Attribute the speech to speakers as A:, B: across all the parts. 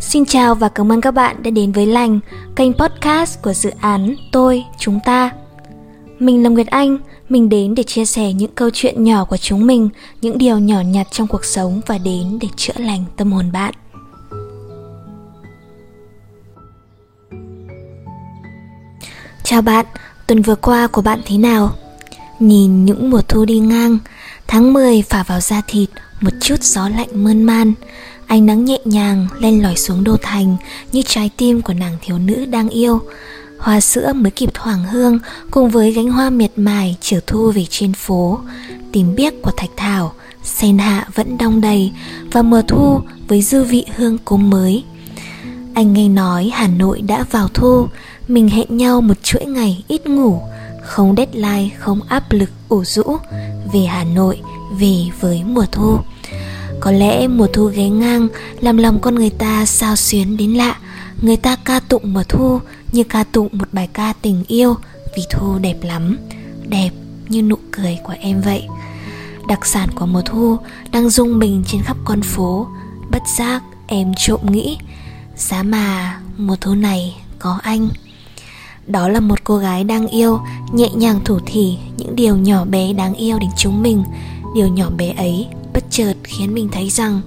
A: Xin chào và cảm ơn các bạn đã đến với Lành, kênh podcast của dự án Tôi, Chúng ta. Mình là Nguyệt Anh, mình đến để chia sẻ những câu chuyện nhỏ của chúng mình, những điều nhỏ nhặt trong cuộc sống và đến để chữa lành tâm hồn bạn. Chào bạn, tuần vừa qua của bạn thế nào? Nhìn những mùa thu đi ngang, tháng 10 phả vào da thịt, một chút gió lạnh mơn man, ánh nắng nhẹ nhàng len lỏi xuống đô thành như trái tim của nàng thiếu nữ đang yêu. Hoa sữa mới kịp thoảng hương cùng với gánh hoa miệt mài chiều thu về trên phố. Tím biếc của thạch thảo, sen hạ vẫn đong đầy và mùa thu với dư vị hương cốm mới. Anh nghe nói Hà Nội đã vào thu, mình hẹn nhau một chuỗi ngày ít ngủ, không deadline, không áp lực ủ rũ, về Hà Nội, về với mùa thu. Có lẽ mùa thu ghé ngang làm lòng con người ta sao xuyến đến lạ. Người ta ca tụng mùa thu như ca tụng một bài ca tình yêu vì thu đẹp lắm, đẹp như nụ cười của em vậy. Đặc sản của mùa thu đang rung mình trên khắp con phố, bất giác em trộm nghĩ, giá mà mùa thu này có anh. Đó là một cô gái đang yêu, nhẹ nhàng thủ thỉ những điều nhỏ bé đáng yêu đến chúng mình. Điều nhỏ bé ấy bất chợt khiến mình thấy rằng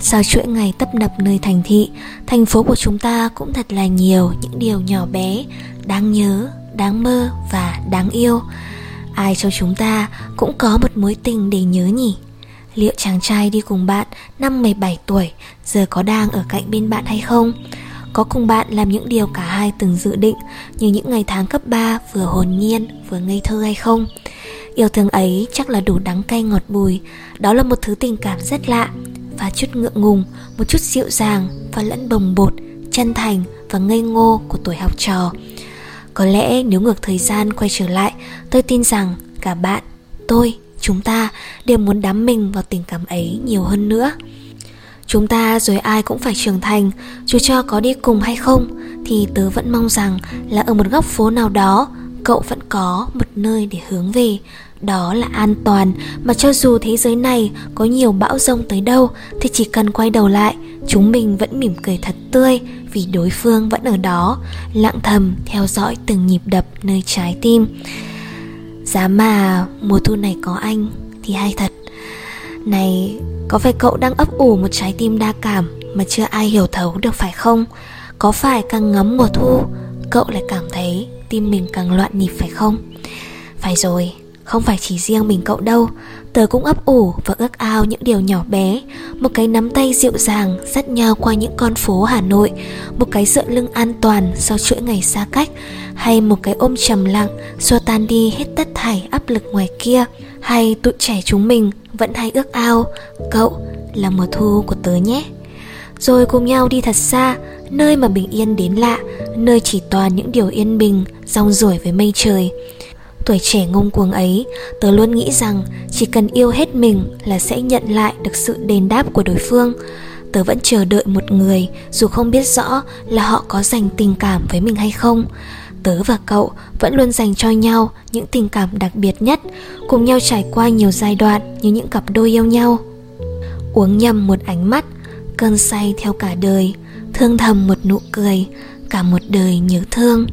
A: sau chuỗi ngày tấp nập nơi thành thị, thành phố của chúng ta cũng thật là nhiều những điều nhỏ bé, đáng nhớ, đáng mơ và đáng yêu. Ai trong chúng ta cũng có một mối tình để nhớ nhỉ? Liệu chàng trai đi cùng bạn năm 17 tuổi giờ có đang ở cạnh bên bạn hay không? Có cùng bạn làm những điều cả hai từng dự định như những ngày tháng cấp 3 vừa hồn nhiên vừa ngây thơ hay không? Yêu thương ấy chắc là đủ đắng cay ngọt bùi Đó là một thứ tình cảm rất lạ Và chút ngượng ngùng Một chút dịu dàng Và lẫn bồng bột Chân thành và ngây ngô của tuổi học trò Có lẽ nếu ngược thời gian quay trở lại Tôi tin rằng cả bạn, tôi, chúng ta Đều muốn đắm mình vào tình cảm ấy nhiều hơn nữa Chúng ta rồi ai cũng phải trưởng thành, Dù cho có đi cùng hay không, Thì tớ vẫn mong rằng là ở một góc phố nào đó, cậu vẫn có một nơi để hướng về. Đó là an toàn, mà cho dù thế giới này có nhiều bão rông tới đâu, thì chỉ cần quay đầu lại, chúng mình vẫn mỉm cười thật tươi vì đối phương vẫn ở đó, lặng thầm theo dõi từng nhịp đập nơi trái tim. Giá mà mùa thu này có anh thì hay thật này, có phải cậu đang ấp ủ một trái tim đa cảm mà chưa ai hiểu thấu được phải không? Có phải càng ngắm mùa thu, cậu lại cảm thấy tim mình càng loạn nhịp phải không? Phải rồi không phải chỉ riêng mình cậu đâu, Tớ cũng ấp ủ và ước ao những điều nhỏ bé. Một cái nắm tay dịu dàng dắt nhau qua những con phố Hà Nội, Một cái dựa lưng an toàn sau chuỗi ngày xa cách, Hay một cái ôm trầm lặng xua tan đi hết tất thảy áp lực ngoài kia. Hay tụi trẻ chúng mình vẫn hay ước ao, Cậu là mùa thu của tớ nhé. Rồi cùng nhau đi thật xa, Nơi mà bình yên đến lạ, Nơi chỉ toàn những điều yên bình, Rong ruổi với mây trời. Tuổi trẻ ngông cuồng ấy, tớ luôn nghĩ rằng chỉ cần yêu hết mình là sẽ nhận lại được sự đền đáp của đối phương. Tớ vẫn chờ đợi một người dù không biết rõ là họ có dành tình cảm với mình hay không. Tớ và cậu vẫn luôn dành cho nhau những tình cảm đặc biệt nhất, cùng nhau trải qua nhiều giai đoạn như những cặp đôi yêu nhau. Uống nhầm một ánh mắt, cơn say theo cả đời, thương thầm một nụ cười, cả một đời nhớ thương.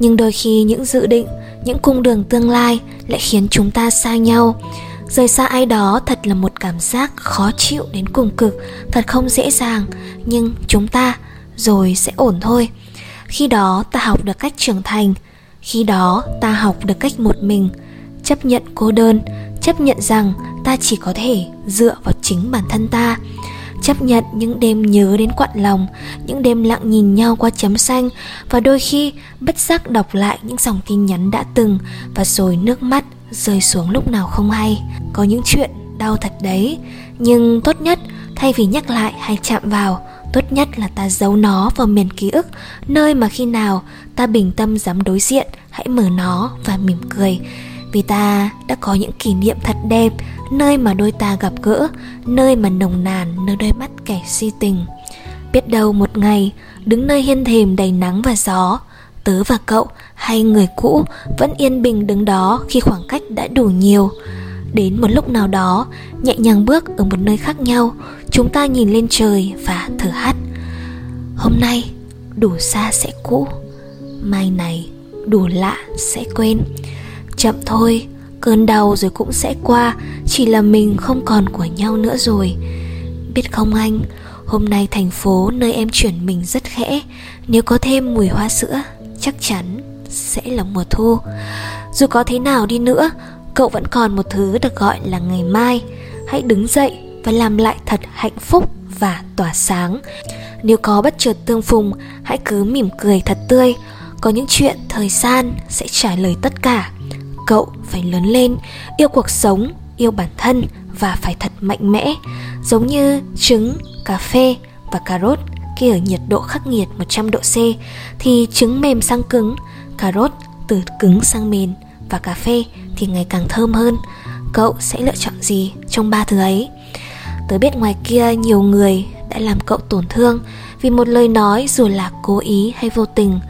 A: Nhưng đôi khi những dự định, những cung đường tương lai lại khiến chúng ta xa nhau. Rời xa ai đó thật là một cảm giác khó chịu đến cùng cực, thật không dễ dàng. Nhưng chúng ta rồi sẽ ổn thôi. Khi đó ta học được cách trưởng thành, khi đó ta học được cách một mình. Chấp nhận cô đơn, chấp nhận rằng ta chỉ có thể dựa vào chính bản thân ta chấp nhận những đêm nhớ đến quặn lòng, những đêm lặng nhìn nhau qua chấm xanh, và đôi khi bất giác đọc lại những dòng tin nhắn đã từng và rồi nước mắt rơi xuống lúc nào không hay. Có những chuyện đau thật đấy, nhưng tốt nhất thay vì nhắc lại hay chạm vào, tốt nhất là ta giấu nó vào miền ký ức, nơi mà khi nào ta bình tâm dám đối diện, hãy mở nó và mỉm cười vì ta đã có những kỷ niệm thật đẹp, nơi mà đôi ta gặp gỡ, nơi mà nồng nàn nơi đôi mắt kẻ si tình. Biết đâu một ngày, đứng nơi hiên thềm đầy nắng và gió, tớ và cậu hay người cũ vẫn yên bình đứng đó khi khoảng cách đã đủ nhiều. Đến một lúc nào đó, nhẹ nhàng bước ở một nơi khác nhau, chúng ta nhìn lên trời và thở hắt. Hôm nay, đủ xa sẽ cũ, mai này, đủ lạ sẽ quên chậm thôi, cơn đau rồi cũng sẽ qua, chỉ là mình không còn của nhau nữa rồi. Biết không anh, hôm nay thành phố nơi em chuyển mình rất khẽ, nếu có thêm mùi hoa sữa, chắc chắn sẽ là mùa thu. Dù có thế nào đi nữa, cậu vẫn còn một thứ được gọi là ngày mai. Hãy đứng dậy và làm lại thật hạnh phúc và tỏa sáng. Nếu có bất chợt tương phùng, hãy cứ mỉm cười thật tươi. Có những chuyện thời gian sẽ trả lời tất cả cậu phải lớn lên yêu cuộc sống yêu bản thân và phải thật mạnh mẽ giống như trứng cà phê và cà rốt khi ở nhiệt độ khắc nghiệt 100 độ C thì trứng mềm sang cứng, cà rốt từ cứng sang mềm và cà phê thì ngày càng thơm hơn. Cậu sẽ lựa chọn gì trong ba thứ ấy? Tớ biết ngoài kia nhiều người đã làm cậu tổn thương vì một lời nói dù là cố ý hay vô tình.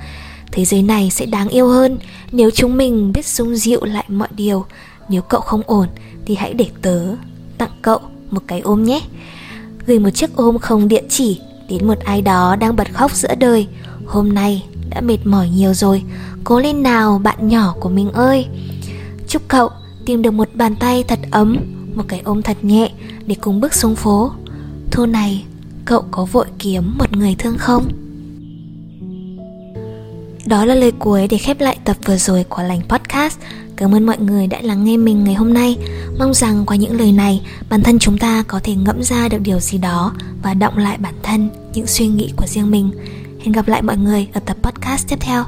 A: Thế giới này sẽ đáng yêu hơn nếu chúng mình biết dung dịu lại mọi điều. Nếu cậu không ổn thì hãy để tớ tặng cậu một cái ôm nhé. Gửi một chiếc ôm không địa chỉ đến một ai đó đang bật khóc giữa đời. Hôm nay đã mệt mỏi nhiều rồi, cố lên nào bạn nhỏ của mình ơi. Chúc cậu tìm được một bàn tay thật ấm, một cái ôm thật nhẹ để cùng bước xuống phố. Thu này, cậu có vội kiếm một người thương không? Đó là lời cuối để khép lại tập vừa rồi của Lành Podcast. Cảm ơn mọi người đã lắng nghe mình ngày hôm nay. Mong rằng qua những lời này, bản thân chúng ta có thể ngẫm ra được điều gì đó và động lại bản thân những suy nghĩ của riêng mình. Hẹn gặp lại mọi người ở tập podcast tiếp theo.